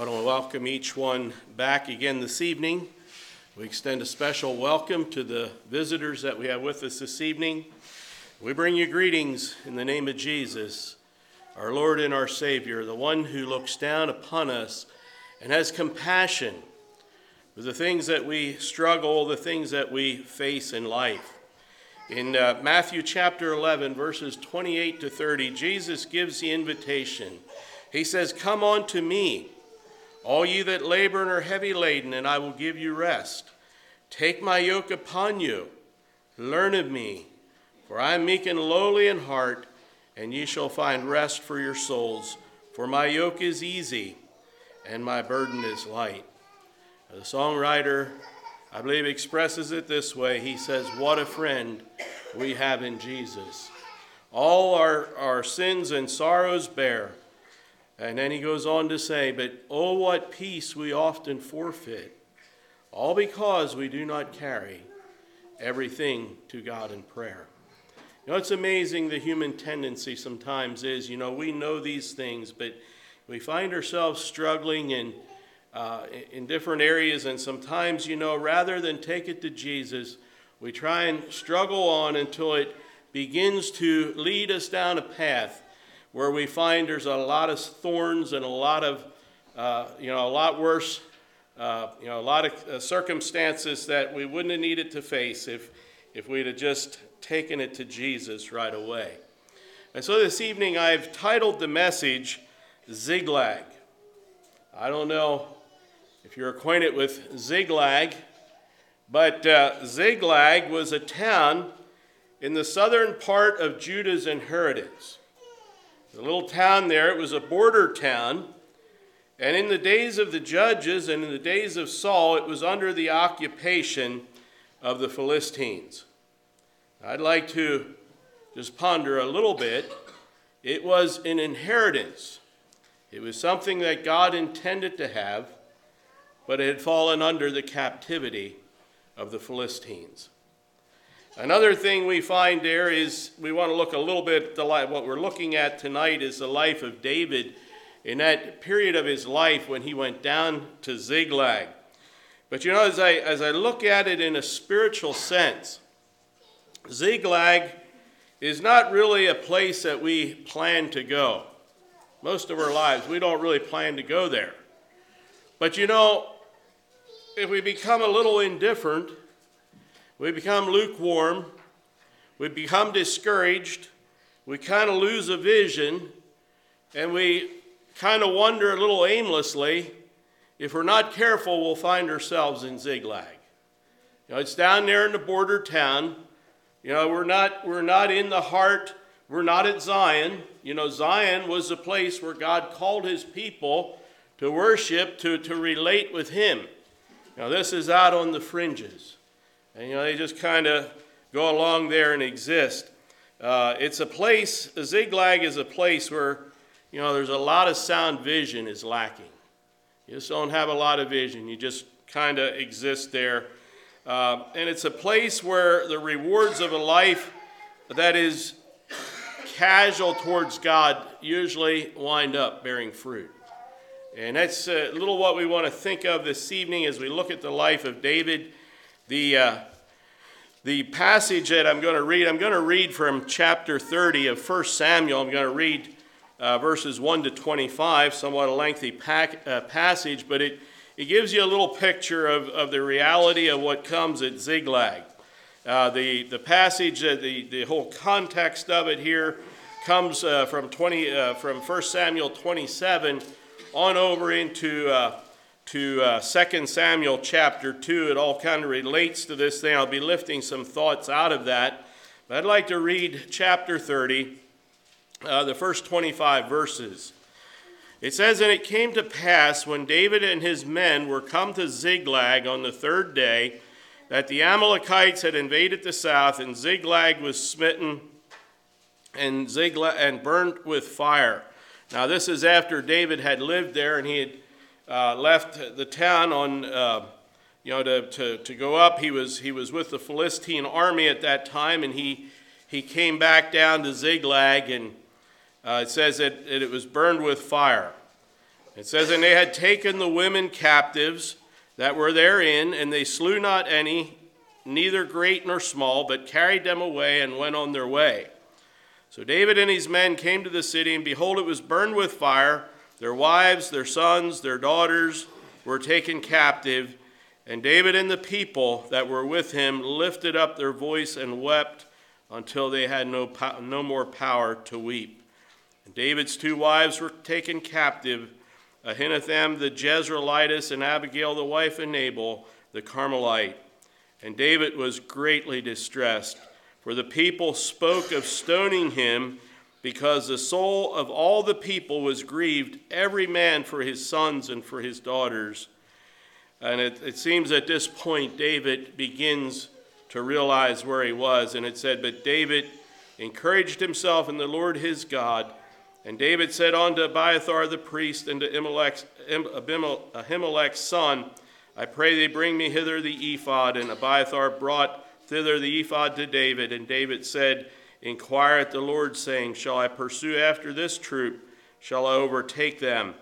I want to welcome each one back again this evening. We extend a special welcome to the visitors that we have with us this evening. We bring you greetings in the name of Jesus, our Lord and our Savior, the one who looks down upon us and has compassion for the things that we struggle, the things that we face in life. In uh, Matthew chapter 11, verses 28 to 30, Jesus gives the invitation. He says, Come unto me, all ye that labor and are heavy laden, and I will give you rest. Take my yoke upon you, learn of me, for I am meek and lowly in heart, and ye shall find rest for your souls. For my yoke is easy, and my burden is light. The songwriter I believe expresses it this way. He says, What a friend we have in Jesus. All our, our sins and sorrows bear. And then he goes on to say, But oh, what peace we often forfeit, all because we do not carry everything to God in prayer. You know, it's amazing the human tendency sometimes is, you know, we know these things, but we find ourselves struggling and uh, in different areas, and sometimes, you know, rather than take it to Jesus, we try and struggle on until it begins to lead us down a path where we find there's a lot of thorns and a lot of, uh, you know, a lot worse, uh, you know, a lot of uh, circumstances that we wouldn't have needed to face if, if we'd have just taken it to Jesus right away. And so this evening I've titled the message Ziklag. I don't know if you're acquainted with Ziklag, but uh, Ziklag was a town in the southern part of Judah's inheritance. The little town there, it was a border town. And in the days of the judges and in the days of Saul, it was under the occupation of the Philistines. I'd like to just ponder a little bit. It was an inheritance, it was something that God intended to have but it had fallen under the captivity of the Philistines. Another thing we find there is we want to look a little bit at the life. What we're looking at tonight is the life of David in that period of his life when he went down to Ziklag. But you know, as I, as I look at it in a spiritual sense, Ziklag is not really a place that we plan to go. Most of our lives, we don't really plan to go there. But you know, if we become a little indifferent, we become lukewarm, we become discouraged, we kind of lose a vision, and we kind of wander a little aimlessly, if we're not careful, we'll find ourselves in Ziklag. You know, it's down there in the border town. You know, we're not, we're not in the heart, we're not at Zion. You know, Zion was the place where God called his people to worship, to, to relate with him. Now, this is out on the fringes. And, you know, they just kind of go along there and exist. Uh, it's a place, a Ziklag is a place where, you know, there's a lot of sound vision is lacking. You just don't have a lot of vision. You just kind of exist there. Uh, and it's a place where the rewards of a life that is casual towards God usually wind up bearing fruit. And that's a little what we want to think of this evening as we look at the life of David. The, uh, the passage that I'm going to read, I'm going to read from chapter 30 of 1 Samuel. I'm going to read uh, verses 1 to 25, somewhat a lengthy pack, uh, passage, but it, it gives you a little picture of, of the reality of what comes at Ziklag. Uh, the, the passage, uh, the, the whole context of it here comes uh, from, 20, uh, from 1 Samuel 27 on over into to uh, 2 Samuel chapter 2. It all kind of relates to this thing. I'll be lifting some thoughts out of that. But I'd like to read chapter 30, uh, the first 25 verses. It says, And it came to pass when David and his men were come to Ziklag on the third day, that the Amalekites had invaded the south, and Ziklag was smitten and Ziklag and burnt with fire. Now, this is after David had lived there and he had uh, left the town on, uh, you know, to, to, to go up. He was, he was with the Philistine army at that time and he, he came back down to Ziklag and uh, it says that, that it was burned with fire. It says, And they had taken the women captives that were therein, and they slew not any, neither great nor small, but carried them away and went on their way. So David and his men came to the city, and behold, it was burned with fire. Their wives, their sons, their daughters were taken captive. And David and the people that were with him lifted up their voice and wept until they had no, no more power to weep. And David's two wives were taken captive Ahinoam the Jezreelitess, and Abigail the wife of Nabal the Carmelite. And David was greatly distressed, for the people spoke of stoning him, because the soul of all the people was grieved, every man for his sons and for his daughters. And it, it seems at this point David begins to realize where he was. And it said, But David encouraged himself in the Lord his God and David said unto Abiathar the priest and to Ahimelech's son, I pray thee bring me hither the ephod. And Abiathar brought thither the ephod to David. And David said, Inquire at the Lord, saying, Shall I pursue after this troop? Shall I overtake them?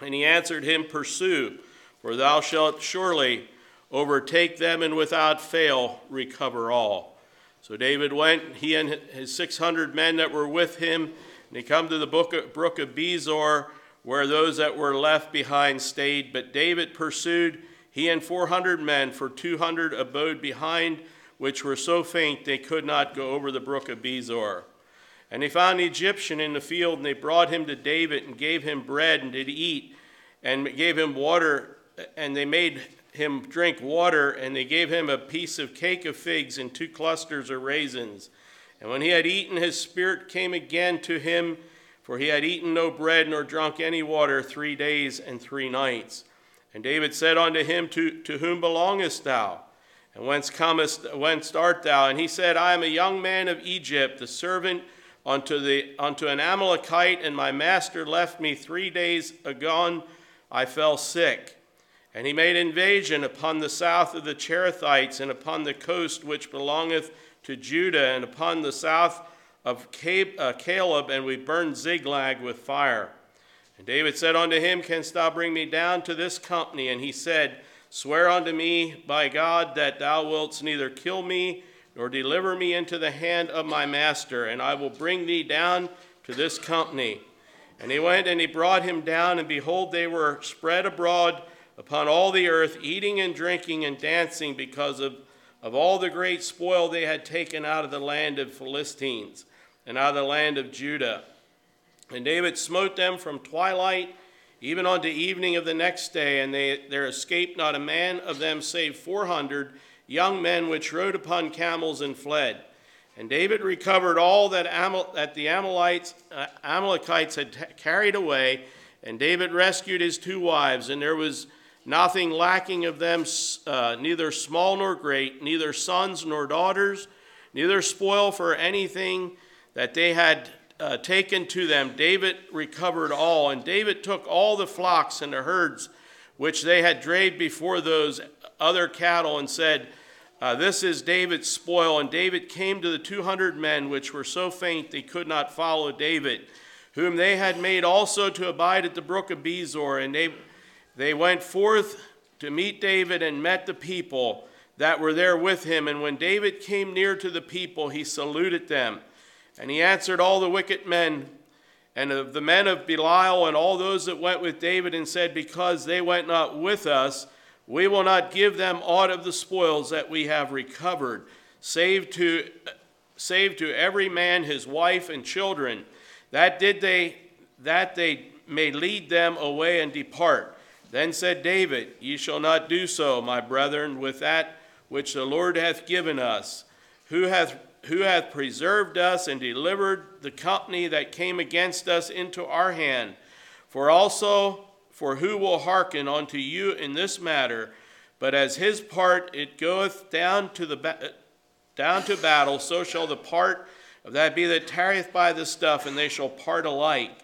And he answered him, Pursue, for thou shalt surely overtake them, and without fail recover all. So David went, he and his 600 men that were with him, and he come to the brook of Besor, where those that were left behind stayed. But David pursued, he and 400 men, for 200 abode behind, which were so faint they could not go over the brook of Besor. And they found the Egyptian in the field, and they brought him to David, and gave him bread, and did eat, and gave him water, and they made him drink water, and they gave him a piece of cake of figs and two clusters of raisins. And when he had eaten, his spirit came again to him, for he had eaten no bread nor drunk any water three days and three nights. And David said unto him, To, to whom belongest thou? And whence comest whence art thou? And he said, I am a young man of Egypt, the servant unto the unto an Amalekite, and my master left me three days agone. I fell sick. And he made invasion upon the south of the Cherethites and upon the coast which belongeth to Judah and upon the south of uh, Caleb, and we burned Ziklag with fire. And David said unto him, Canst thou bring me down to this company? And he said, Swear unto me by God that thou wilt neither kill me nor deliver me into the hand of my master, and I will bring thee down to this company. And he went and he brought him down, and behold, they were spread abroad upon all the earth, eating and drinking and dancing because of of all the great spoil they had taken out of the land of Philistines and out of the land of Judah. And David smote them from twilight even unto evening of the next day, and they, there escaped not a man of them save four hundred young men which rode upon camels and fled. And David recovered all that, Amal, that the Amalekites, uh, Amalekites had t- carried away, and David rescued his two wives, and there was nothing lacking of them, uh, neither small nor great, neither sons nor daughters, neither spoil for anything that they had uh, taken to them. David recovered all, and David took all the flocks and the herds which they had drave before those other cattle and said, uh, This is David's spoil. And David came to the 200 men which were so faint they could not follow David, whom they had made also to abide at the brook of Besor. And they they went forth to meet David and met the people that were there with him. And when David came near to the people, he saluted them. And he answered all the wicked men and of the men of Belial and all those that went with David and said, Because they went not with us, we will not give them aught of the spoils that we have recovered, save to, save to every man his wife and children. That did they, that they may lead them away and depart. Then said David, Ye shall not do so, my brethren, with that which the Lord hath given us, who hath, who hath preserved us and delivered the company that came against us into our hand. For also, for who will hearken unto you in this matter? But as his part it goeth down to the down to battle, so shall the part of that be that tarrieth by the stuff, and they shall part alike.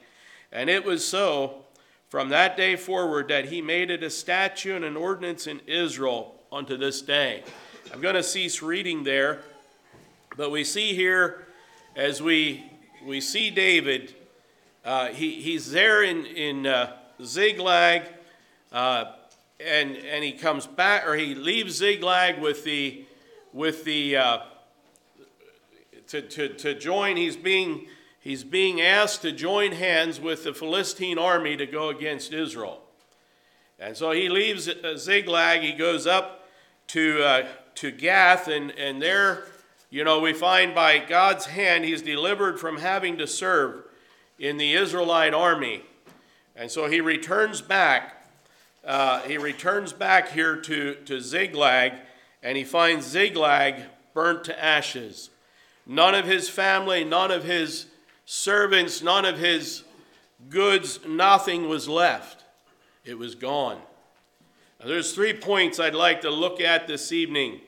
And it was so from that day forward that he made it a statute and an ordinance in Israel unto this day. I'm going to cease reading there, but we see here as we, we see David, uh, he, he's there in, in, uh, Ziklag, uh, and and he comes back, or he leaves Ziklag with the with the uh, to, to, to join. He's being he's being asked to join hands with the Philistine army to go against Israel, and so he leaves uh, Ziklag. He goes up to uh, to Gath, and and there, you know, we find by God's hand he's delivered from having to serve in the Israelite army, and so he returns back. Uh, he returns back here to, to Ziklag, and he finds Ziklag burnt to ashes. None of his family, none of his servants, none of his goods, nothing was left. It was gone. Now, there's three points I'd like to look at this evening.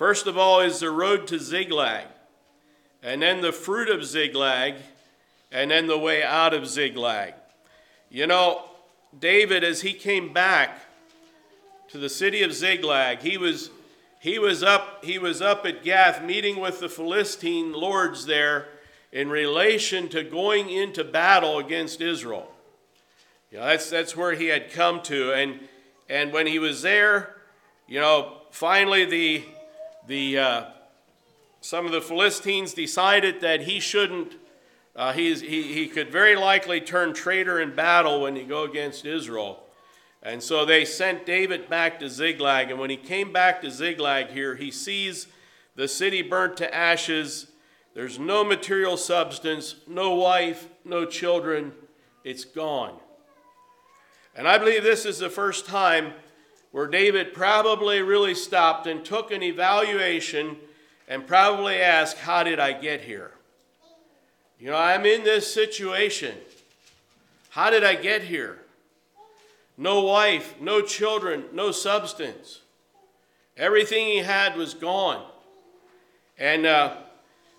First of all is the road to Ziklag, and then the fruit of Ziklag, and then the way out of Ziklag. You know, David, as he came back to the city of Ziklag, he was, he was, up, he was up at Gath meeting with the Philistine lords there in relation to going into battle against Israel. You know, that's, that's where he had come to. And, and when he was there, you know, finally the, the, uh, some of the Philistines decided that he shouldn't uh, he, he could very likely turn traitor in battle when you go against Israel. And so they sent David back to Ziklag. And when he came back to Ziklag here, he sees the city burnt to ashes. There's no material substance, no wife, no children. It's gone. And I believe this is the first time where David probably really stopped and took an evaluation and probably asked, How did I get here? You know, I'm in this situation. How did I get here? No wife, no children, no substance. Everything he had was gone. And uh,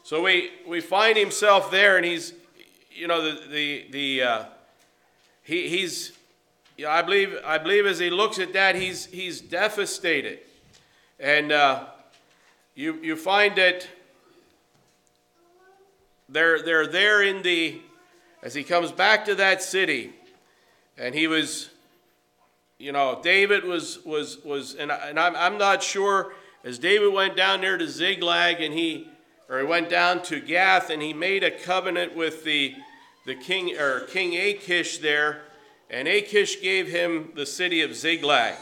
so we, we find himself there, and he's, you know, the, the, the uh, he, he's, know, I believe, I believe as he looks at that, he's, he's devastated. And uh, you, you find that they're, they're there in the, as he comes back to that city, and he was, you know, David was, was, was and, I, and I'm, I'm not sure, as David went down there to Ziklag and he, or he went down to Gath and he made a covenant with the, the king, or King Achish there, and Achish gave him the city of Ziklag.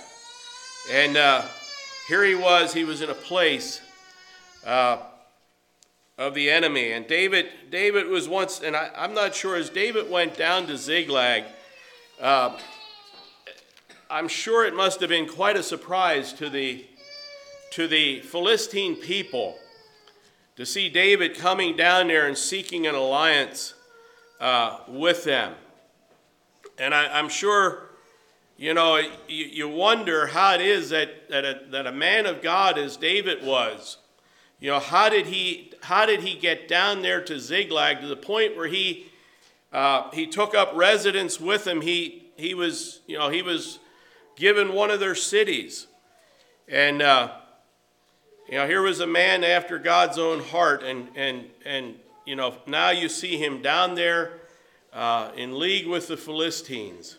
And uh, here he was, he was in a place uh, of the enemy. And David, David was once, and I, am not sure, as David went down to Ziklag, uh, I'm sure it must have been quite a surprise to the, to the Philistine people to see David coming down there and seeking an alliance uh, with them. And I, am sure, you know, you, you, wonder how it is that, that, a, that a man of God as David was, you know, how did he, how did he get down there to Ziklag to the point where he, uh, he took up residence with them? He, he was, you know, he was given one of their cities. And, uh, you know, here was a man after God's own heart. And, and, and you know, now you see him down there uh, in league with the Philistines.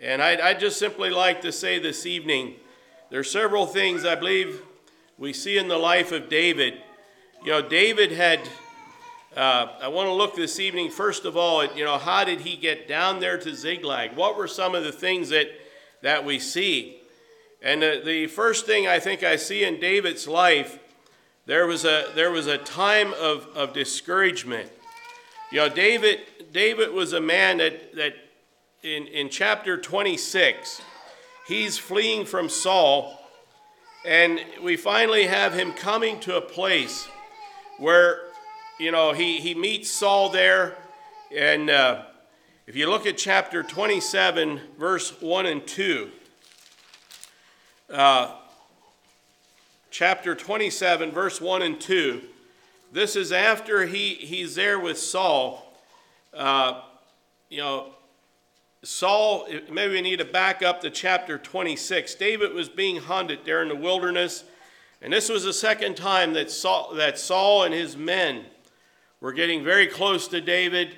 And I'd, I'd just simply like to say this evening, there are several things I believe we see in the life of David. You know, David had, uh, I want to look this evening, first of all, at, you know, how did he get down there to Ziklag? What were some of the things that, that we see? And the, the first thing I think I see in David's life, there was a, there was a time of, of discouragement. You know, David, David was a man that, that in, in chapter 26, he's fleeing from Saul and we finally have him coming to a place where, you know, he, he meets Saul there. And uh, if you look at chapter 27, verse 1 and 2, uh, chapter 27, verse 1 and 2, this is after he, he's there with Saul. Uh, you know, Saul, maybe we need to back up to chapter 26. David was being hunted there in the wilderness, and this was the second time that Saul, that Saul and his men were getting very close to David,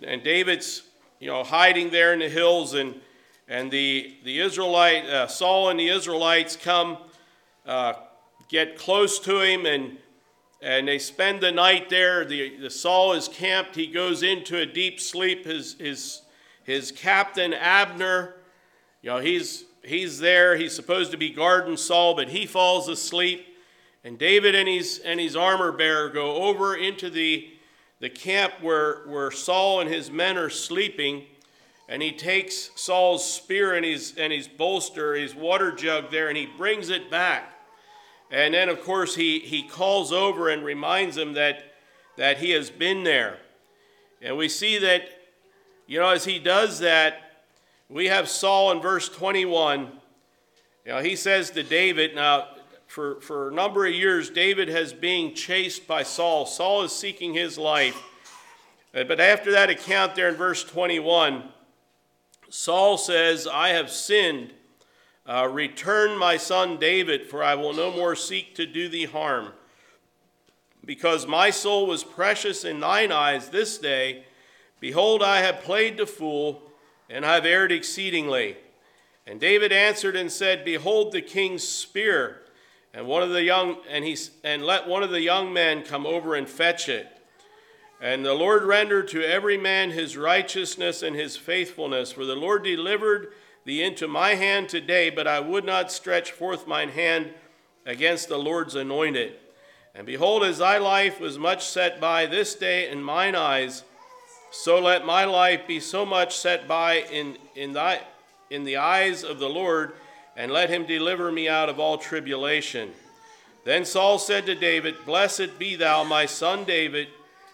and David's, you know, hiding there in the hills, and, and the, the Israelite, uh, Saul and the Israelites come, uh, get close to him, and, and they spend the night there. The, the Saul is camped. He goes into a deep sleep. His, his, his captain, Abner, you know, he's, he's there. He's supposed to be guarding Saul, but he falls asleep. And David and his, and his armor bearer go over into the the camp where, where Saul and his men are sleeping, and he takes Saul's spear and his, and his bolster, his water jug there, and he brings it back. And then, of course, he, he calls over and reminds him that, that he has been there. And we see that, you know, as he does that, we have Saul in verse 21. You know, he says to David, now, for, for a number of years, David has been chased by Saul. Saul is seeking his life. Uh, but after that account, there in verse 21, Saul says, I have sinned. Uh, return my son David, for I will no more seek to do thee harm. Because my soul was precious in thine eyes this day, behold, I have played the fool, and I have erred exceedingly. And David answered and said, Behold the king's spear and one of the young and he and let one of the young men come over and fetch it. And the Lord rendered to every man his righteousness and his faithfulness. For the Lord delivered thee into my hand today, but I would not stretch forth mine hand against the Lord's anointed. And behold, as thy life was much set by this day in mine eyes, so let my life be so much set by in, in, thy, in the eyes of the Lord and let him deliver me out of all tribulation. Then Saul said to David, Blessed be thou, my son David.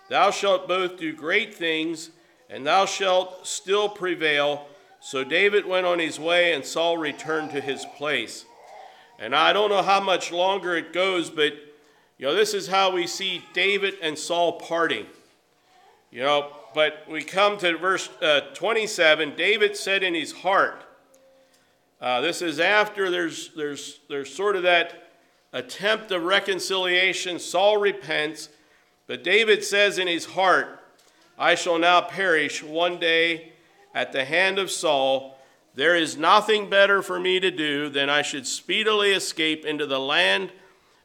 Thou shalt both do great things, and thou shalt still prevail. So David went on his way, and Saul returned to his place. And I don't know how much longer it goes, but you know, this is how we see David and Saul parting. You know, but we come to verse uh, 27. David said in his heart, uh, this is after there's, there's, there's sort of that attempt of reconciliation. Saul repents, but David says in his heart, I shall now perish one day at the hand of Saul. There is nothing better for me to do than I should speedily escape into the land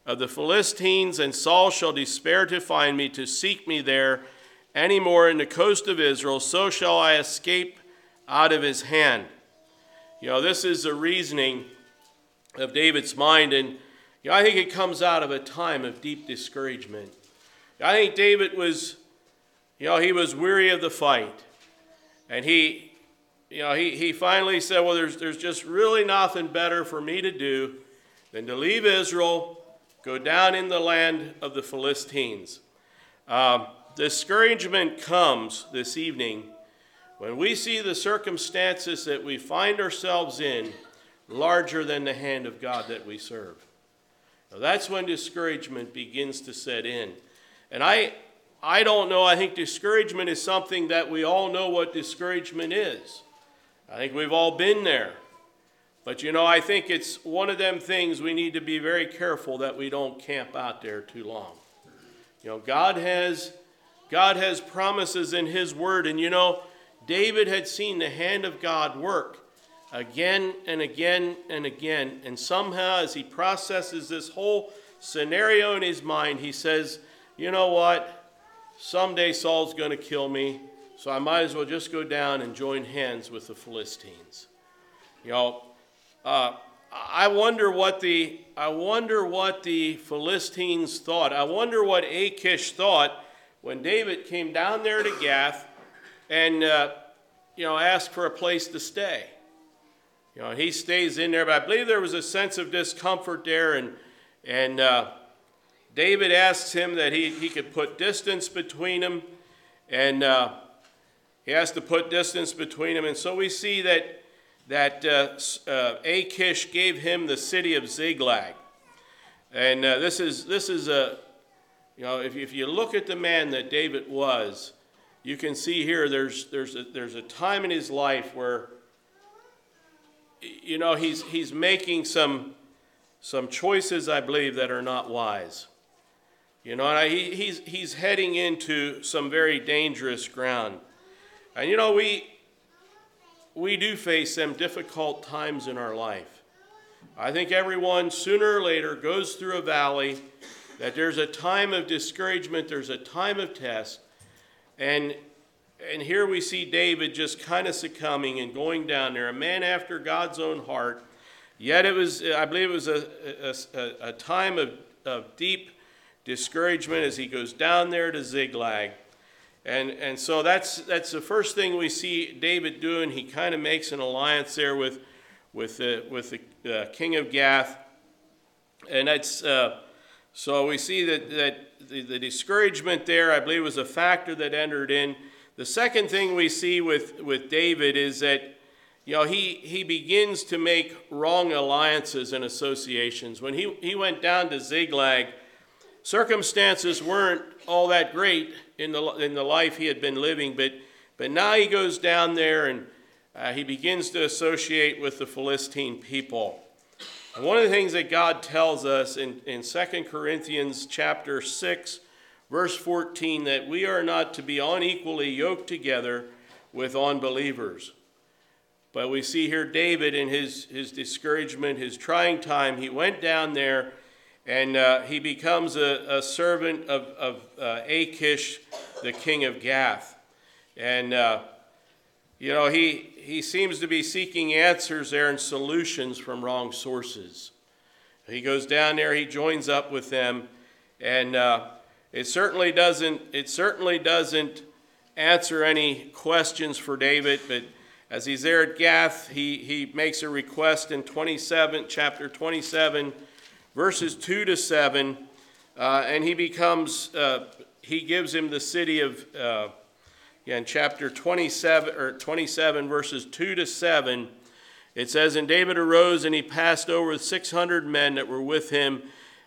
of the Philistines, and Saul shall despair to find me, to seek me there any more in the coast of Israel. So shall I escape out of his hand. You know, this is the reasoning of David's mind, and you know, I think it comes out of a time of deep discouragement. I think David was, you know, he was weary of the fight. And he, you know, he, he finally said, Well, there's, there's just really nothing better for me to do than to leave Israel, go down in the land of the Philistines. Um, discouragement comes this evening when we see the circumstances that we find ourselves in larger than the hand of God that we serve, now that's when discouragement begins to set in. And I, I don't know, I think discouragement is something that we all know what discouragement is. I think we've all been there. But you know, I think it's one of them things we need to be very careful that we don't camp out there too long. You know, God has God has promises in his word and you know, David had seen the hand of God work again and again and again. And somehow, as he processes this whole scenario in his mind, he says, You know what? Someday Saul's going to kill me, so I might as well just go down and join hands with the Philistines. You know, uh, I wonder what the I wonder what the Philistines thought. I wonder what Achish thought when David came down there to Gath and uh, you know ask for a place to stay. You know, he stays in there, but I believe there was a sense of discomfort there, and and uh, David asks him that he, he could put distance between them, and uh, he has to put distance between them, and so we see that that uh, uh Achish gave him the city of Ziklag, and uh, this is this is a you know if, if you look at the man that David was you can see here there's, there's, a, there's a time in his life where, you know, he's, he's making some, some choices, I believe, that are not wise. You know, and he, he's, he's heading into some very dangerous ground. And, you know, we, we do face some difficult times in our life. I think everyone sooner or later goes through a valley, that there's a time of discouragement, there's a time of test, and and here we see David just kind of succumbing and going down there, a man after God's own heart. Yet it was, I believe it was a, a, a time of, of deep discouragement as he goes down there to Ziklag. And, and so that's, that's the first thing we see David doing. He kind of makes an alliance there with, with, the, with the uh, king of Gath. And that's, uh, so we see that, that the, the discouragement there, I believe, was a factor that entered in. The second thing we see with, with David is that you know, he, he begins to make wrong alliances and associations. When he, he went down to Ziklag, circumstances weren't all that great in the, in the life he had been living, but, but now he goes down there and uh, he begins to associate with the Philistine people. And one of the things that God tells us in, in 2 Corinthians chapter 6, verse 14, that we are not to be unequally yoked together with unbelievers. But we see here David in his, his discouragement, his trying time, he went down there and uh, he becomes a, a servant of, of uh, Achish, the king of Gath. And, uh, you know, he, he seems to be seeking answers there and solutions from wrong sources. He goes down there, he joins up with them, and uh, it certainly doesn't, it certainly doesn't answer any questions for David, but as he's there at Gath, he, he makes a request in 27, chapter 27, verses 2 to 7, uh, and he becomes, uh, he gives him the city of, uh, yeah, in chapter 27, or 27, verses 2 to 7, it says, And David arose and he passed over 600 men that were with him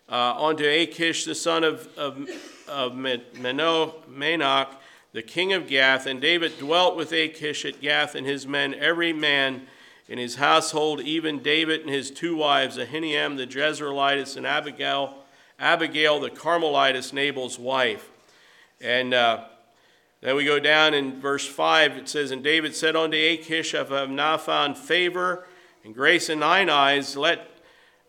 uh, unto Achish, the son of, of, of Maoch, the king of Gath, and David dwelt with Achish at Gath and his men, every man in his household, even David and his two wives, Ahinoam the Jezreelitess and Abigail, Abigail the Carmelitess, Nabal's wife. And uh, then we go down in verse 5, it says, And David said unto Achish, If I have now found favor and grace in thine eyes, let,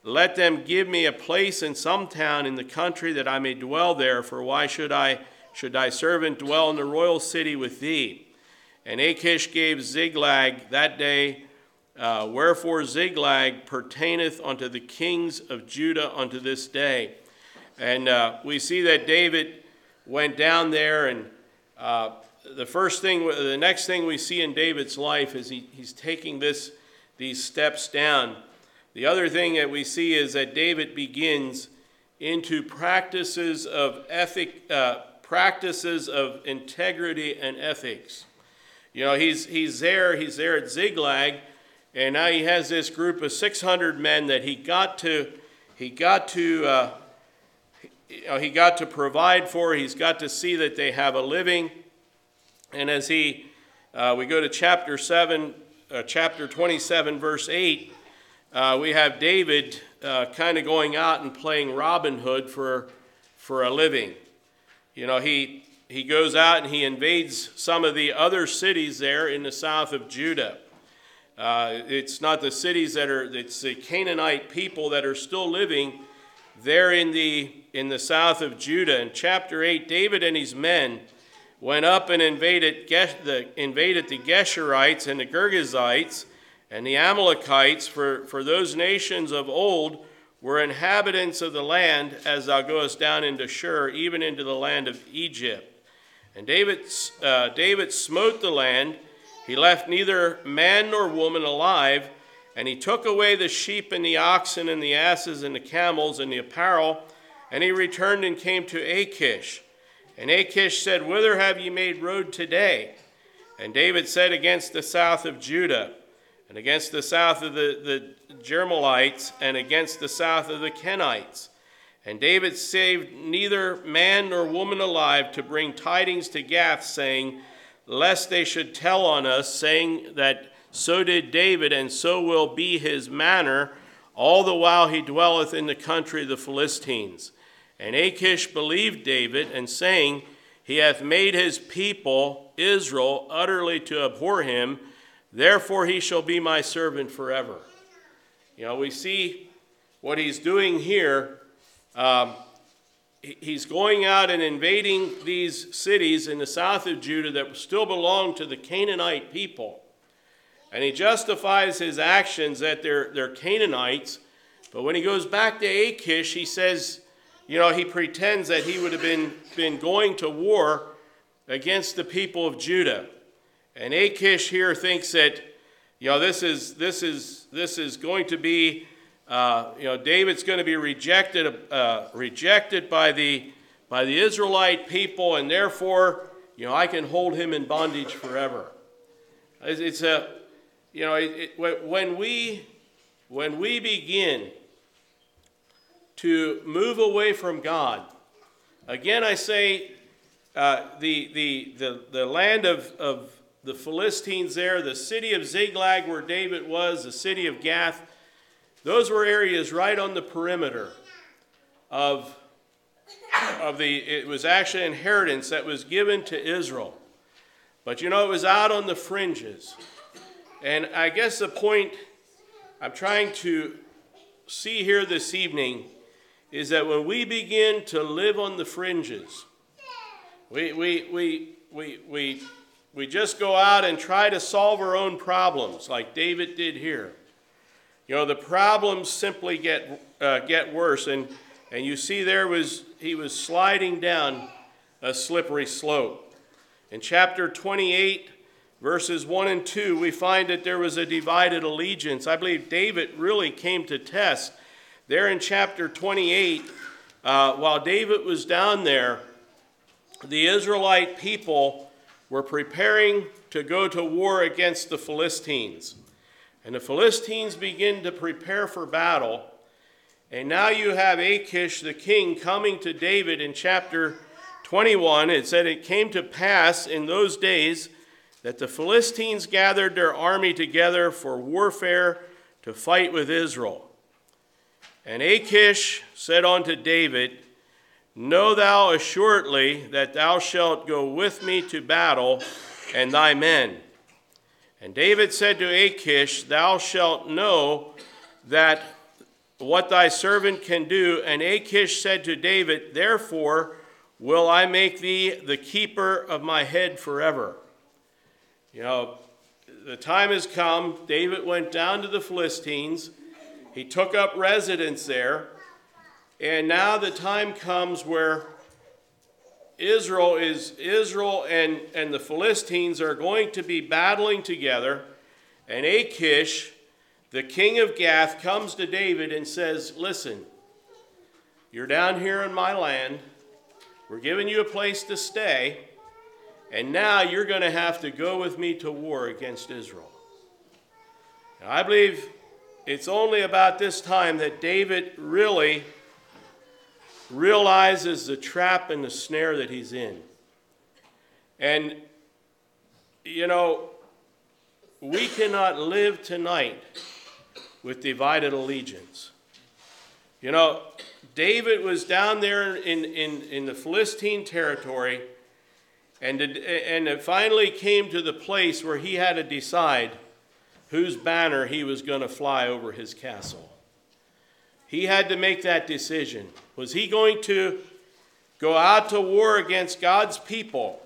let them give me a place in some town in the country that I may dwell there, for why should I should thy servant dwell in the royal city with thee. And Achish gave Ziklag that day, uh, wherefore Ziklag pertaineth unto the kings of Judah unto this day. And uh, we see that David went down there, and uh, the first thing, the next thing we see in David's life is he, he's taking this, these steps down. The other thing that we see is that David begins into practices of ethic, uh, practices of integrity and ethics. You know, he's, he's there, he's there at Ziklag, and now he has this group of 600 men that he got to, he got to, uh, know, he got to provide for. He's got to see that they have a living. And as he, uh, we go to chapter 7, uh, chapter 27, verse 8, uh, we have David uh, kind of going out and playing Robin Hood for, for a living. You know, he, he goes out and he invades some of the other cities there in the south of Judah. Uh, it's not the cities that are, it's the Canaanite people that are still living there in the, in the south of Judah. In chapter 8, David and his men went up and invaded, the, invaded the Geshurites and the Girgashites and the Amalekites, for, for those nations of old were inhabitants of the land as thou goest down into Shur, even into the land of Egypt. And David, uh, David smote the land. He left neither man nor woman alive, and he took away the sheep and the oxen and the asses and the camels and the apparel, and he returned and came to Achish. And Achish said, Whither have ye made road today? And David said, Against the south of Judah and against the south of the, the Jerahmeelites, and against the south of the Kenites. And David saved neither man nor woman alive to bring tidings to Gath, saying, Lest they should tell on us, saying that so did David, and so will be his manner, all the while he dwelleth in the country of the Philistines. And Achish believed David, and saying, He hath made his people, Israel, utterly to abhor him, Therefore he shall be my servant forever. You know, we see what he's doing here. Um, he's going out and invading these cities in the south of Judah that still belong to the Canaanite people. And he justifies his actions that they're, they're Canaanites. But when he goes back to Achish, he says, you know, he pretends that he would have been, been going to war against the people of Judah. And Achish here thinks that, you know, this is, this is, this is going to be, uh, you know, David's going to be rejected, uh, rejected by the, by the Israelite people, and therefore, you know, I can hold him in bondage forever. It's, it's a, you know, it, it, when we, when we begin to move away from God, again, I say, uh, the, the, the, the land of, of the Philistines there, the city of Ziklag where David was, the city of Gath, those were areas right on the perimeter of, of the, it was actually inheritance that was given to Israel. But you know, it was out on the fringes. And I guess the point I'm trying to see here this evening is that when we begin to live on the fringes, we, we, we, we, we, we just go out and try to solve our own problems like David did here. You know, the problems simply get, uh, get worse. And, and you see there was, he was sliding down a slippery slope. In chapter 28, verses 1 and 2, we find that there was a divided allegiance. I believe David really came to test. There in chapter 28, uh, while David was down there, the Israelite people were preparing to go to war against the Philistines. And the Philistines begin to prepare for battle. And now you have Achish the king coming to David in chapter 21. It said, It came to pass in those days that the Philistines gathered their army together for warfare to fight with Israel. And Achish said unto David, Know thou assuredly that thou shalt go with me to battle, and thy men. And David said to Achish, Thou shalt know that what thy servant can do. And Achish said to David, Therefore will I make thee the keeper of my head forever. You know, the time has come. David went down to the Philistines. He took up residence there. And now the time comes where Israel is Israel and, and the Philistines are going to be battling together. And Achish, the king of Gath, comes to David and says, Listen, you're down here in my land. We're giving you a place to stay. And now you're going to have to go with me to war against Israel. Now, I believe it's only about this time that David really realizes the trap and the snare that he's in. And, you know, we cannot live tonight with divided allegiance. You know, David was down there in, in, in the Philistine territory, and and it finally came to the place where he had to decide whose banner he was going to fly over his castle. He had to make that decision. Was he going to go out to war against God's people,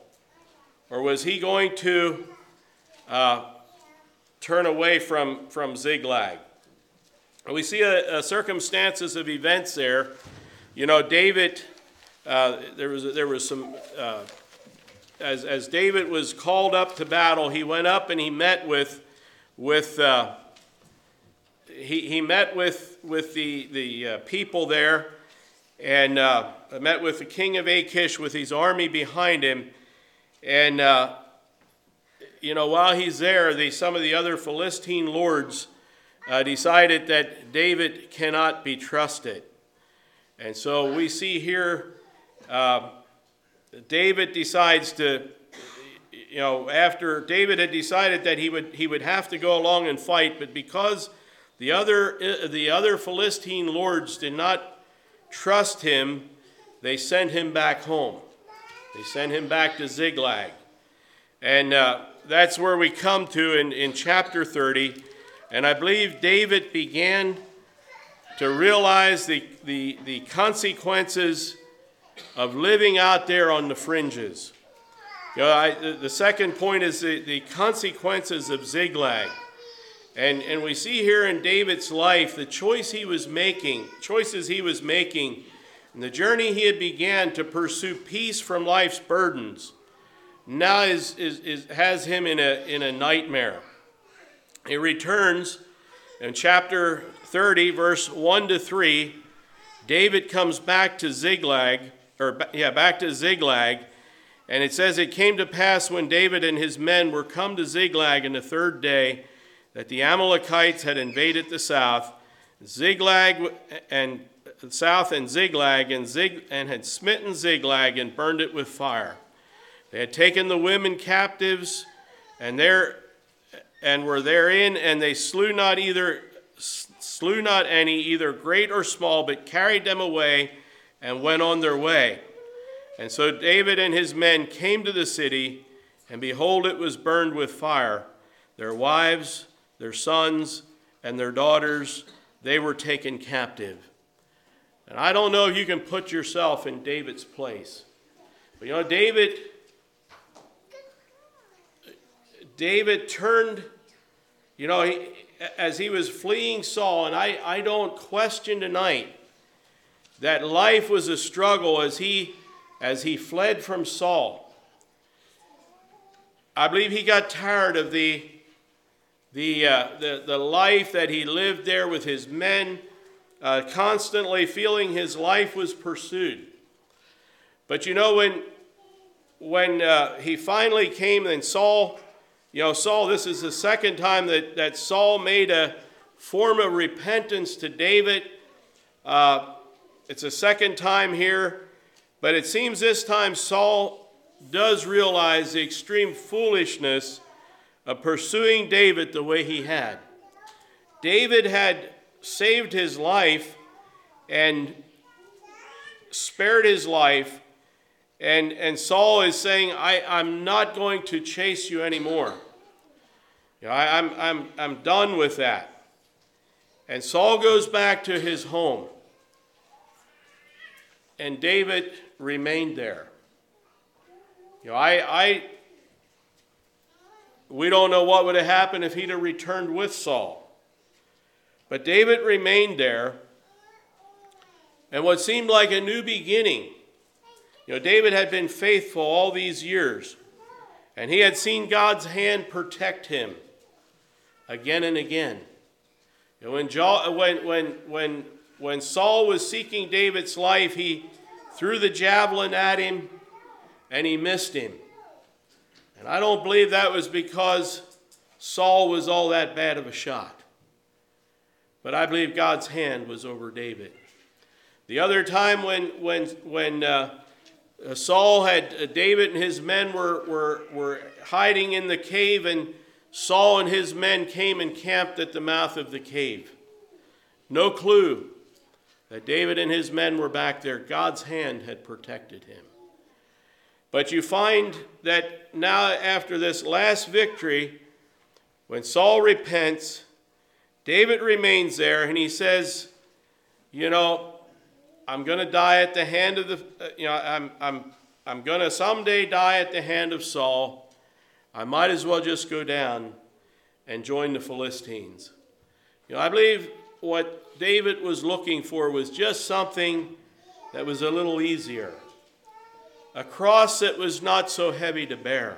or was he going to uh, turn away from, from Ziklag? We see a, a circumstances of events there. You know, David, uh, there, was, there was some, uh, as, as David was called up to battle, he went up and he met with, with uh, he, he met with, with the, the uh, people there and uh, met with the king of Achish with his army behind him. And, uh, you know, while he's there, the, some of the other Philistine lords uh, decided that David cannot be trusted. And so we see here uh, David decides to, you know, after David had decided that he would, he would have to go along and fight, but because the other, uh, the other Philistine lords did not trust him. They sent him back home. They sent him back to Ziklag. And uh, that's where we come to in, in chapter 30. And I believe David began to realize the, the, the consequences of living out there on the fringes. You know, I, the, second point is the, the consequences of Ziklag. And, and we see here in David's life the choice he was making, choices he was making, and the journey he had began to pursue peace from life's burdens now is, is, is, has him in a, in a nightmare. He returns in chapter 30, verse 1 to 3. David comes back to Ziklag, or yeah, back to Ziklag, and it says, It came to pass when David and his men were come to Ziklag in the third day that the Amalekites had invaded the south, Ziklag and south and Ziklag, and, Zig, and had smitten Ziklag and burned it with fire. They had taken the women captives, and there and were therein, and they slew not either slew not any, either great or small, but carried them away and went on their way. And so David and his men came to the city, and behold, it was burned with fire. Their wives, their sons, and their daughters, they were taken captive. And I don't know if you can put yourself in David's place. But you know, David David turned, you know, he, as he was fleeing Saul, and I, I don't question tonight that life was a struggle as he as he fled from Saul. I believe he got tired of the the, uh, the, the life that he lived there with his men, uh, constantly feeling his life was pursued. But you know, when, when uh, he finally came and Saul you know, Saul, this is the second time that, that Saul made a form of repentance to David. Uh, it's a second time here, but it seems this time Saul does realize the extreme foolishness of pursuing David the way he had. David had saved his life and spared his life and, and Saul is saying, I, I'm not going to chase you anymore. You know, I, I'm, I'm, I'm done with that. And Saul goes back to his home. And David remained there. You know, I, I, we don't know what would have happened if he'd have returned with Saul. But David remained there. And what seemed like a new beginning you know, David had been faithful all these years, and he had seen God's hand protect him again and again. Know, when, when, when, when, when Saul was seeking David's life, he threw the javelin at him and he missed him. And I don't believe that was because Saul was all that bad of a shot. But I believe God's hand was over David. The other time when, when, when uh, uh, Saul had, uh, David and his men were, were, were hiding in the cave, and Saul and his men came and camped at the mouth of the cave. No clue that David and his men were back there. God's hand had protected him. But you find that now, after this last victory, when Saul repents, David remains there and he says, You know, I'm going to die at the hand of the, you know, I'm, I'm, I'm going to someday die at the hand of Saul. I might as well just go down and join the Philistines. You know, I believe what David was looking for was just something that was a little easier, a cross that was not so heavy to bear.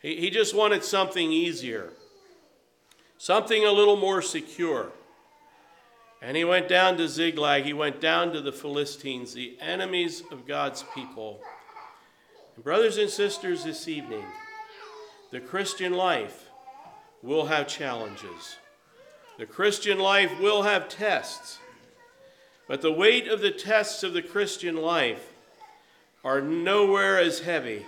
He, he just wanted something easier, something a little more secure. And he went down to Ziklag. He went down to the Philistines, the enemies of God's people. And brothers and sisters, this evening, the Christian life will have challenges. The Christian life will have tests. But the weight of the tests of the Christian life are nowhere as heavy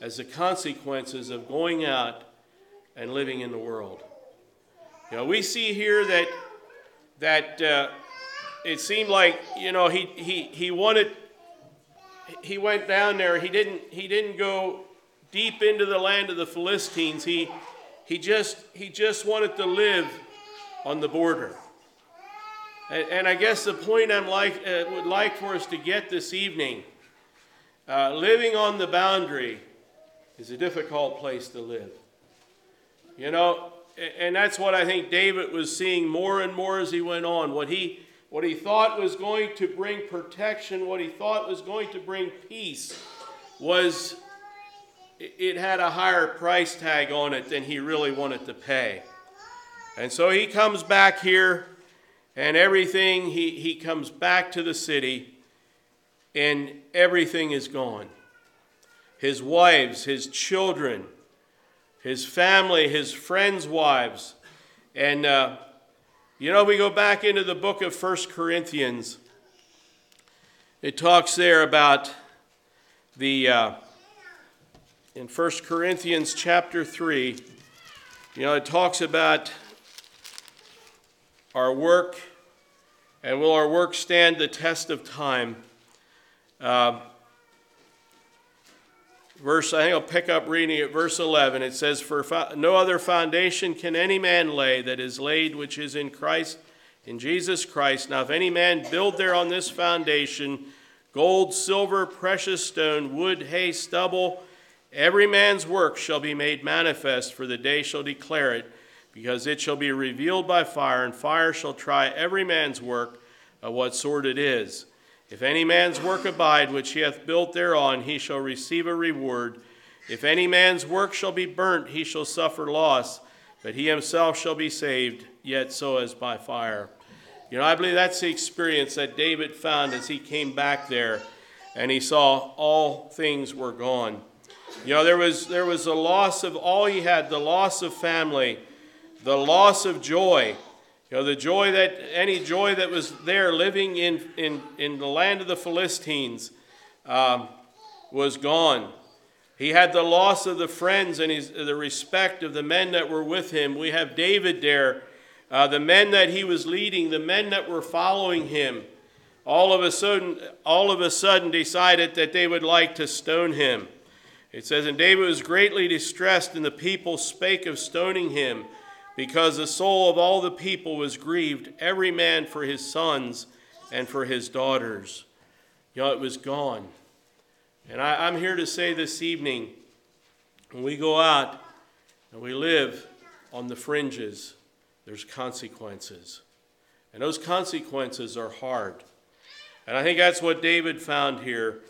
as the consequences of going out and living in the world. You know, we see here that that uh, it seemed like you know he he he wanted he went down there he didn't he didn't go deep into the land of the Philistines, he, he, just, he just wanted to live on the border. And, and I guess the point I'm like, uh, would like for us to get this evening uh, living on the boundary is a difficult place to live. You know, and that's what I think David was seeing more and more as he went on. What he, what he thought was going to bring protection, what he thought was going to bring peace, was it had a higher price tag on it than he really wanted to pay. And so he comes back here, and everything, he, he comes back to the city, and everything is gone. His wives, his children, his family, his friends' wives. And, uh, you know, we go back into the book of First Corinthians. It talks there about the, uh, in First Corinthians chapter 3, you know, it talks about our work and will our work stand the test of time? Uh, verse, I think I'll pick up reading at verse 11. It says, For no other foundation can any man lay that is laid which is in Christ, in Jesus Christ. Now, if any man build there on this foundation, gold, silver, precious stone, wood, hay, stubble, every man's work shall be made manifest, for the day shall declare it, because it shall be revealed by fire, and fire shall try every man's work of what sort it is. If any man's work abide which he hath built thereon, he shall receive a reward. If any man's work shall be burnt, he shall suffer loss, but he himself shall be saved, yet so as by fire. You know, I believe that's the experience that David found as he came back there and he saw all things were gone. You know, there was, there was a loss of all he had, the loss of family, the loss of joy. You know, the joy that, any joy that was there living in, in, in the land of the Philistines um, was gone. He had the loss of the friends and his, the respect of the men that were with him. We have David there, uh, the men that he was leading, the men that were following him, all of a sudden, all of a sudden decided that they would like to stone him. It says, And David was greatly distressed, and the people spake of stoning him because the soul of all the people was grieved, every man for his sons and for his daughters. You know, it was gone. And I, am here to say this evening when we go out and we live on the fringes, there's consequences. And those consequences are hard. And I think that's what David found here.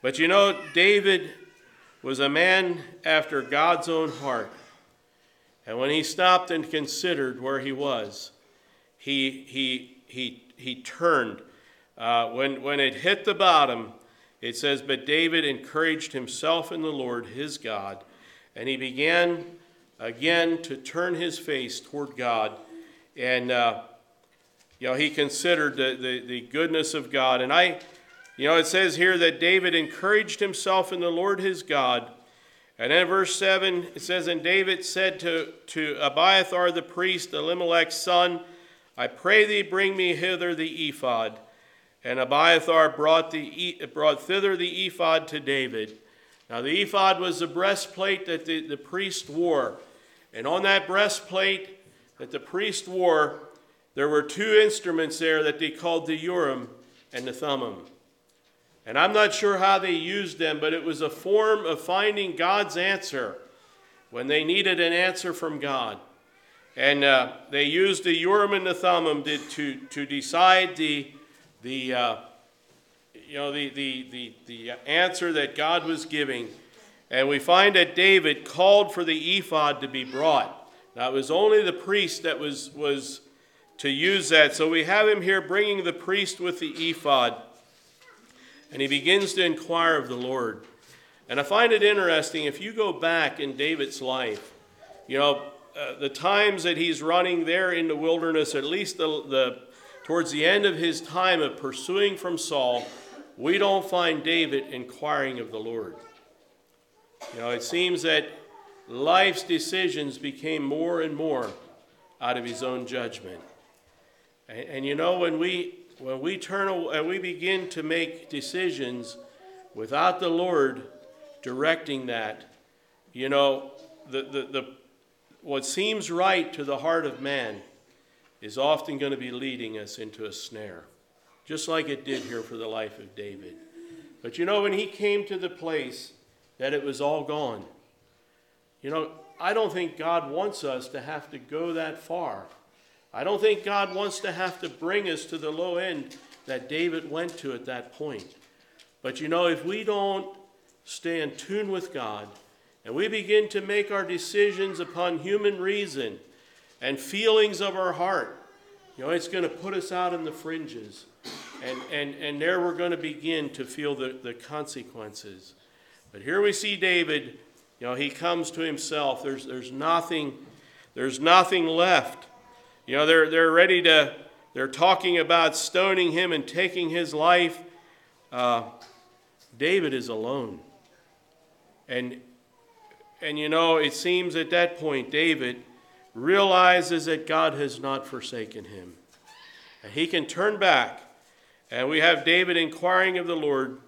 But you know, David was a man after God's own heart. And when he stopped and considered where he was, he, he, he, he turned. Uh, when, when it hit the bottom, it says, But David encouraged himself in the Lord his God, and he began again to turn his face toward God. And, uh, you know, he considered the, the, the goodness of God. And I, you know, it says here that David encouraged himself in the Lord his God and then verse 7, it says, And David said to, to Abiathar the priest, Elimelech's son, I pray thee bring me hither the ephod. And Abiathar brought, the, brought thither the ephod to David. Now the ephod was the breastplate that the, the priest wore. And on that breastplate that the priest wore, there were two instruments there that they called the Urim and the Thummim. And I'm not sure how they used them, but it was a form of finding God's answer when they needed an answer from God. And uh, they used the Urim and the Thummim to, to, to decide the, the, uh, you know, the, the, the, the answer that God was giving. And we find that David called for the ephod to be brought. Now, it was only the priest that was, was to use that. So we have him here bringing the priest with the ephod and he begins to inquire of the Lord. And I find it interesting if you go back in David's life, you know, uh, the times that he's running there in the wilderness, at least the, the towards the end of his time of pursuing from Saul, we don't find David inquiring of the Lord. You know, it seems that life's decisions became more and more out of his own judgment. And, and you know, when we when we turn and we begin to make decisions without the Lord directing that, you know, the, the, the, what seems right to the heart of man is often going to be leading us into a snare, just like it did here for the life of David. But you know, when he came to the place that it was all gone, you know, I don't think God wants us to have to go that far. I don't think God wants to have to bring us to the low end that David went to at that point. But you know, if we don't stay in tune with God and we begin to make our decisions upon human reason and feelings of our heart, you know, it's going to put us out in the fringes. And, and, and there we're going to begin to feel the, the consequences. But here we see David, you know, he comes to himself. There's, there's, nothing, there's nothing left. You know, they're, they're ready to, they're talking about stoning him and taking his life. Uh, David is alone. And, and you know, it seems at that point, David realizes that God has not forsaken him. And he can turn back. And we have David inquiring of the Lord,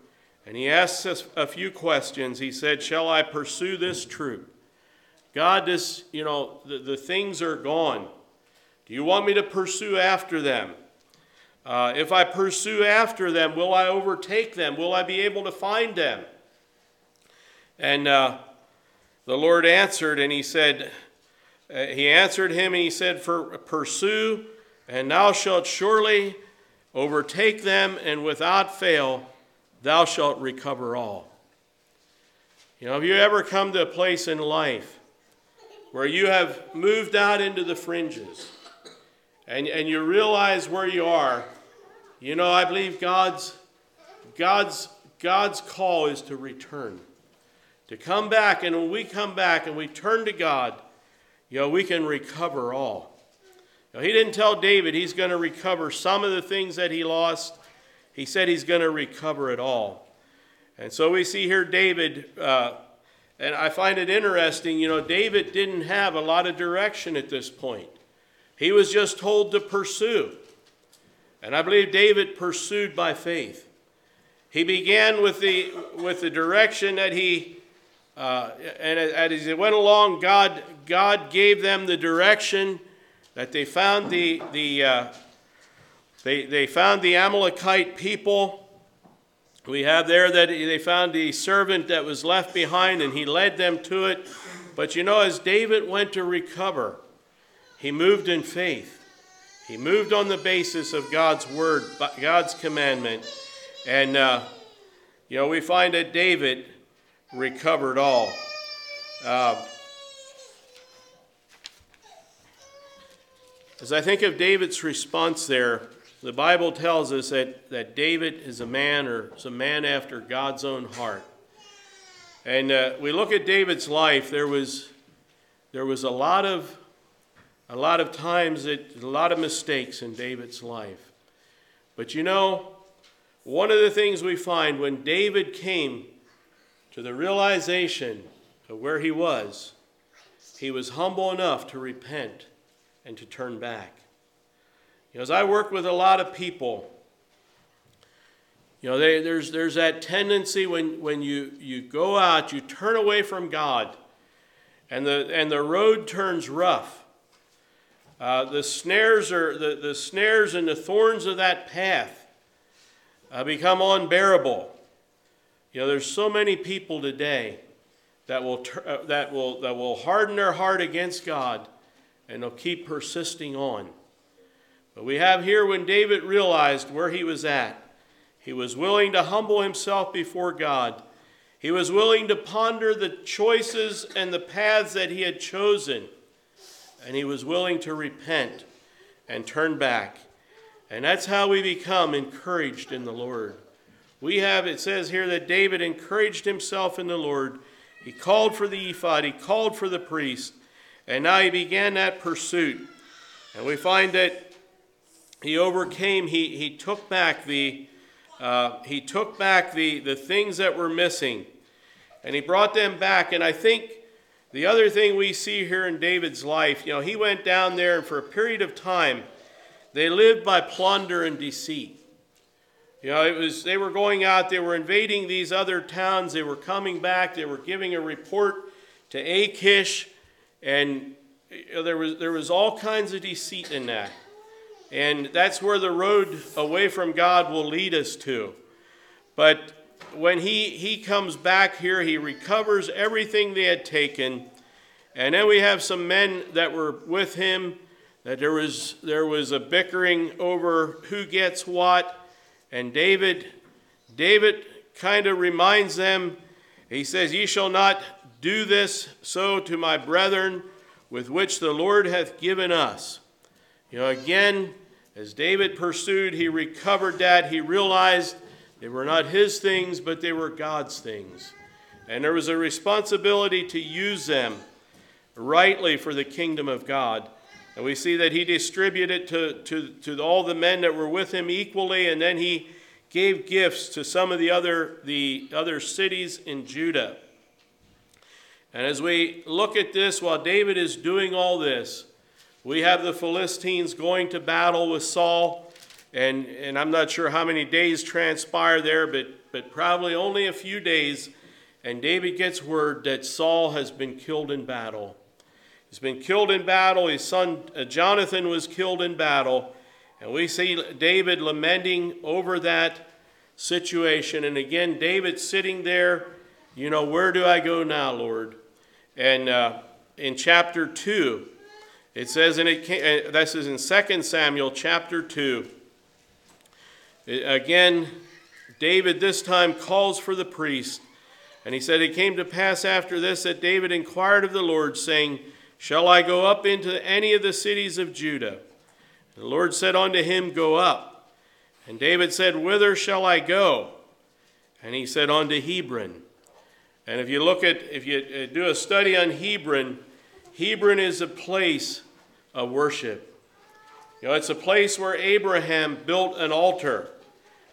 and he asks us a few questions. He said, Shall I pursue this troop? God, this, you know, the, the things are gone. Do you want me to pursue after them? Uh, if I pursue after them, will I overtake them? Will I be able to find them? And uh, the Lord answered, and he said, uh, He answered him, and he said, For pursue, and thou shalt surely overtake them, and without fail thou shalt recover all. You know, have you ever come to a place in life where you have moved out into the fringes and, and you realize where you are? You know, I believe God's, God's, God's call is to return, to come back. And when we come back and we turn to God, you know, we can recover all. Now, he didn't tell David he's going to recover some of the things that he lost. He said he's going to recover it all. And so we see here David, uh, and I find it interesting, you know, David didn't have a lot of direction at this point. He was just told to pursue. And I believe David pursued by faith. He began with the, with the direction that he, uh, and as he went along, God, God gave them the direction that they found the, the, uh, they, they found the Amalekite people. We have there that they found the servant that was left behind and he led them to it. But you know, as David went to recover, he moved in faith. He moved on the basis of God's word, God's commandment. And, uh, you know, we find that David recovered all. Uh, As I think of David's response there, the Bible tells us that, that David is a man or is a man after God's own heart. And uh, we look at David's life, there was, there was a lot of a lot of times that a lot of mistakes in David's life. But you know, one of the things we find when David came to the realization of where he was, he was humble enough to repent and to turn back. You know, as I work with a lot of people, you know, they, there's, there's that tendency when, when you, you go out, you turn away from God, and the, and the road turns rough. Uh, the snares are the, the snares and the thorns of that path uh, become unbearable. You know, there's so many people today that will, uh, that will, that will harden their heart against God and they'll keep persisting on. But we have here when David realized where he was at, he was willing to humble himself before God. He was willing to ponder the choices and the paths that he had chosen. And he was willing to repent and turn back. And that's how we become encouraged in the Lord. We have, it says here that David encouraged himself in the Lord. He called for the ephod, he called for the priest, and now he began that pursuit. And we find that he overcame, he, he took back the uh, he took back the, the things that were missing and he brought them back. And I think the other thing we see here in David's life, you know, he went down there and for a period of time, they lived by plunder and deceit. You know, it was they were going out, they were invading these other towns, they were coming back, they were giving a report to Achish, and there was, there was all kinds of deceit in that. And that's where the road away from God will lead us to. But when he, he comes back here, he recovers everything they had taken. And then we have some men that were with him, that there was, there was a bickering over who gets what. And David, David kind of reminds them, he says, Ye shall not do this so to my brethren with which the Lord hath given us. You know, again, as David pursued, he recovered that. He realized they were not his things, but they were God's things. And there was a responsibility to use them rightly for the kingdom of God. And we see that he distributed to, to, to all the men that were with him equally, and then he gave gifts to some of the other, the other cities in Judah. And as we look at this, while David is doing all this, we have the Philistines going to battle with Saul. And, and I'm not sure how many days transpire there, but, but probably only a few days. And David gets word that Saul has been killed in battle. He's been killed in battle. His son uh, Jonathan was killed in battle. And we see David lamenting over that situation. And again, David sitting there, you know, where do I go now, Lord? And uh, in chapter 2, it says, and it came, uh, this is in 2 Samuel chapter 2. Again, David this time calls for the priest. And he said, It came to pass after this that David inquired of the Lord, saying, Shall I go up into any of the cities of Judah? And the Lord said unto him, Go up. And David said, Whither shall I go? And he said, Unto Hebron. And if you look at, if you uh, do a study on Hebron, Hebron is a place of worship. You know, it's a place where Abraham built an altar.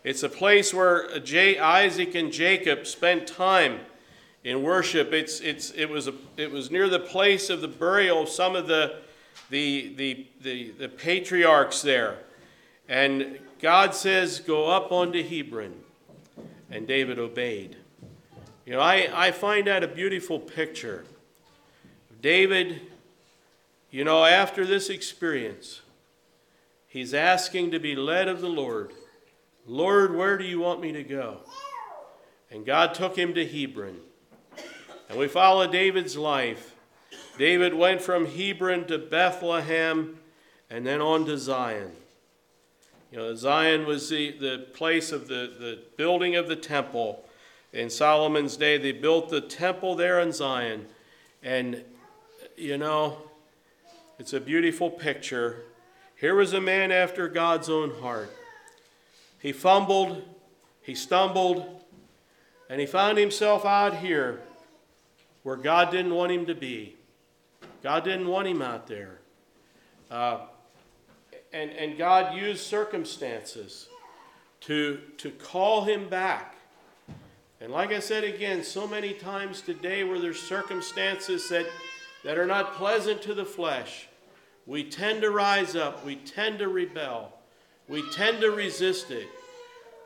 It's a place where J- Isaac and Jacob spent time in worship. It's, it's, it, was a, it was near the place of the burial of some of the, the, the, the, the patriarchs there. And God says, Go up onto Hebron. And David obeyed. You know, I, I find that a beautiful picture. David, you know, after this experience, he's asking to be led of the Lord. Lord, where do you want me to go? And God took him to Hebron. And we follow David's life. David went from Hebron to Bethlehem and then on to Zion. You know, Zion was the, the place of the, the building of the temple. In Solomon's day, they built the temple there in Zion. And you know, it's a beautiful picture. Here was a man after God's own heart. He fumbled, he stumbled, and he found himself out here where God didn't want him to be. God didn't want him out there. Uh, and, and God used circumstances to, to call him back. And like I said again, so many times today where there's circumstances that that are not pleasant to the flesh, we tend to rise up, we tend to rebel, we tend to resist it.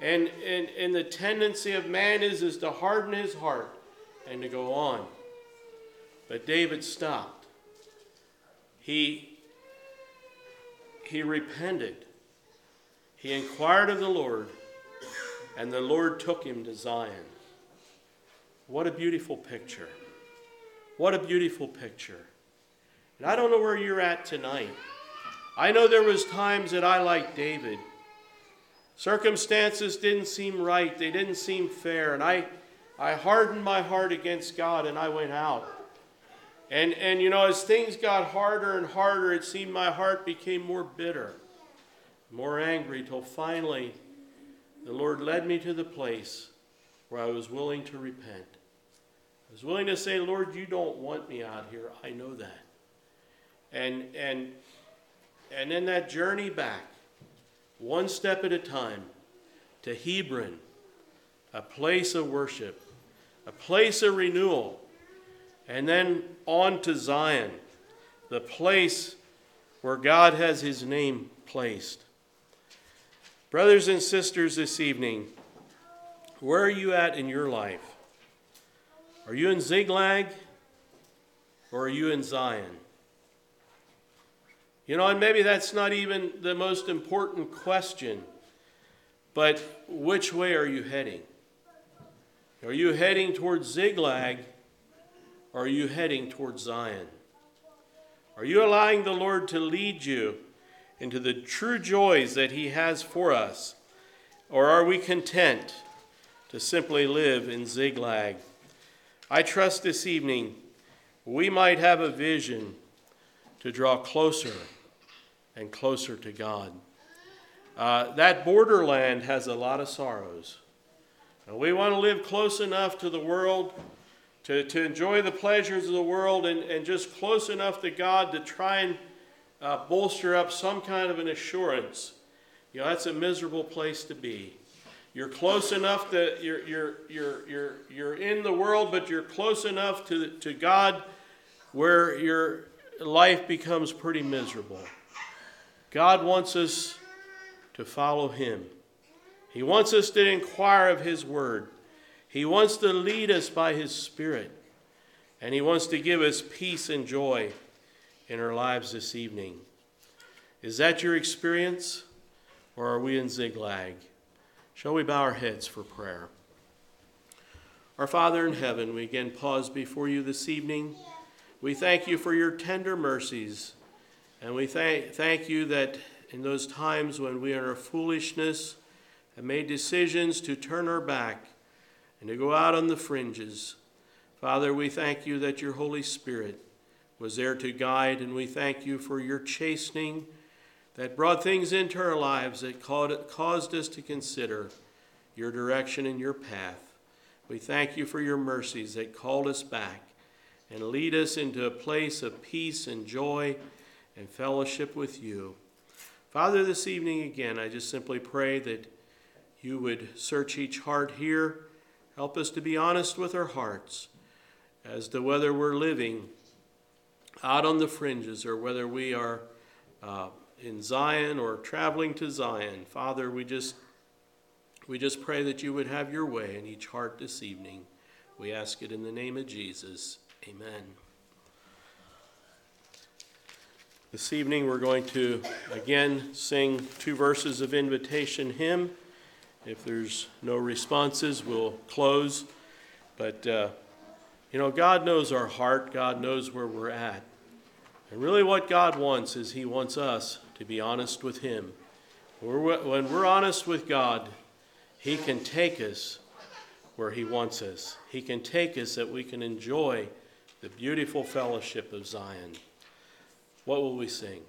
And, and, and the tendency of man is, is to harden his heart and to go on. But David stopped. He, he repented. He inquired of the Lord, and the Lord took him to Zion. What a beautiful picture. What a beautiful picture. And I don't know where you're at tonight. I know there was times that I like David. Circumstances didn't seem right. They didn't seem fair. And I, I hardened my heart against God and I went out. And, and you know, as things got harder and harder, it seemed my heart became more bitter, more angry, till finally the Lord led me to the place where I was willing to repent. I was willing to say, Lord, you don't want me out here. I know that. And, and, and then that journey back, one step at a time, to Hebron, a place of worship, a place of renewal, and then on to Zion, the place where God has his name placed. Brothers and sisters, this evening, where are you at in your life? Are you in Ziklag? or are you in Zion? You know, and maybe that's not even the most important question, but which way are you heading? Are you heading towards Ziklag or are you heading towards Zion? Are you allowing the Lord to lead you into the true joys that He has for us? Or are we content to simply live in Ziklag? I trust this evening we might have a vision to draw closer and closer to God. Uh, that borderland has a lot of sorrows. And we want to live close enough to the world to, to enjoy the pleasures of the world and, and just close enough to God to try and uh, bolster up some kind of an assurance. You know, that's a miserable place to be. You're close enough that you're, you're, you're, you're, you're in the world, but you're close enough to, to God where your life becomes pretty miserable. God wants us to follow Him. He wants us to inquire of His Word. He wants to lead us by His Spirit. And He wants to give us peace and joy in our lives this evening. Is that your experience? Or are we in Ziklag? Shall we bow our heads for prayer? Our Father in heaven, we again pause before you this evening. We thank you for your tender mercies. And we thank, thank you that in those times when we, in our foolishness, have made decisions to turn our back and to go out on the fringes, Father, we thank you that your Holy Spirit was there to guide, and we thank you for your chastening that brought things into our lives that caused us to consider your direction and your path. We thank you for your mercies that called us back and lead us into a place of peace and joy and fellowship with you. Father, this evening again, I just simply pray that you would search each heart here. Help us to be honest with our hearts as to whether we're living out on the fringes or whether we are uh, in Zion or traveling to Zion. Father, we just we just pray that you would have your way in each heart this evening. We ask it in the name of Jesus. Amen. This evening we're going to again sing two verses of invitation hymn. If there's no responses, we'll close. But, uh, you know, God knows our heart, God knows where we're at. And really, what God wants is He wants us to be honest with Him. When we're honest with God, He can take us where He wants us. He can take us that we can enjoy the beautiful fellowship of Zion. What will we sing?